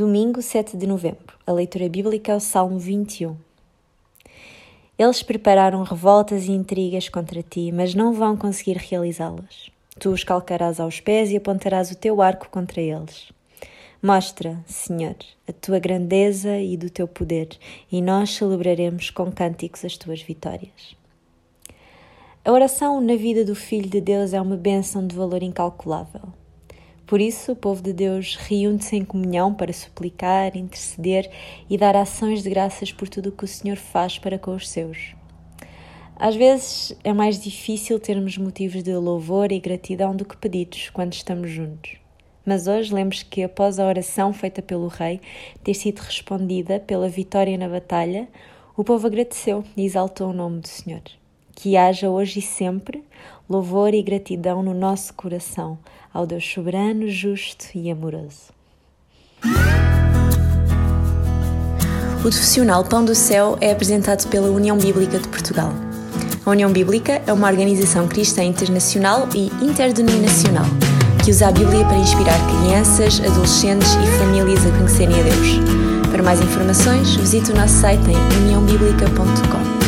Domingo 7 de novembro. A leitura bíblica é o Salmo 21. Eles prepararam revoltas e intrigas contra ti, mas não vão conseguir realizá-las. Tu os calcarás aos pés e apontarás o teu arco contra eles. Mostra, Senhor, a tua grandeza e do teu poder, e nós celebraremos com cânticos as tuas vitórias. A oração na vida do Filho de Deus é uma bênção de valor incalculável. Por isso, o povo de Deus reúne-se em comunhão para suplicar, interceder e dar ações de graças por tudo o que o Senhor faz para com os seus. Às vezes é mais difícil termos motivos de louvor e gratidão do que pedidos quando estamos juntos. Mas hoje lembre que após a oração feita pelo rei ter sido respondida pela vitória na batalha, o povo agradeceu e exaltou o nome do Senhor. Que haja hoje e sempre louvor e gratidão no nosso coração ao Deus soberano, justo e amoroso. O profissional Pão do Céu é apresentado pela União Bíblica de Portugal. A União Bíblica é uma organização cristã internacional e interdenominacional que usa a Bíblia para inspirar crianças, adolescentes e famílias a conhecerem a Deus. Para mais informações, visite o nosso site em uniãobíblica.com.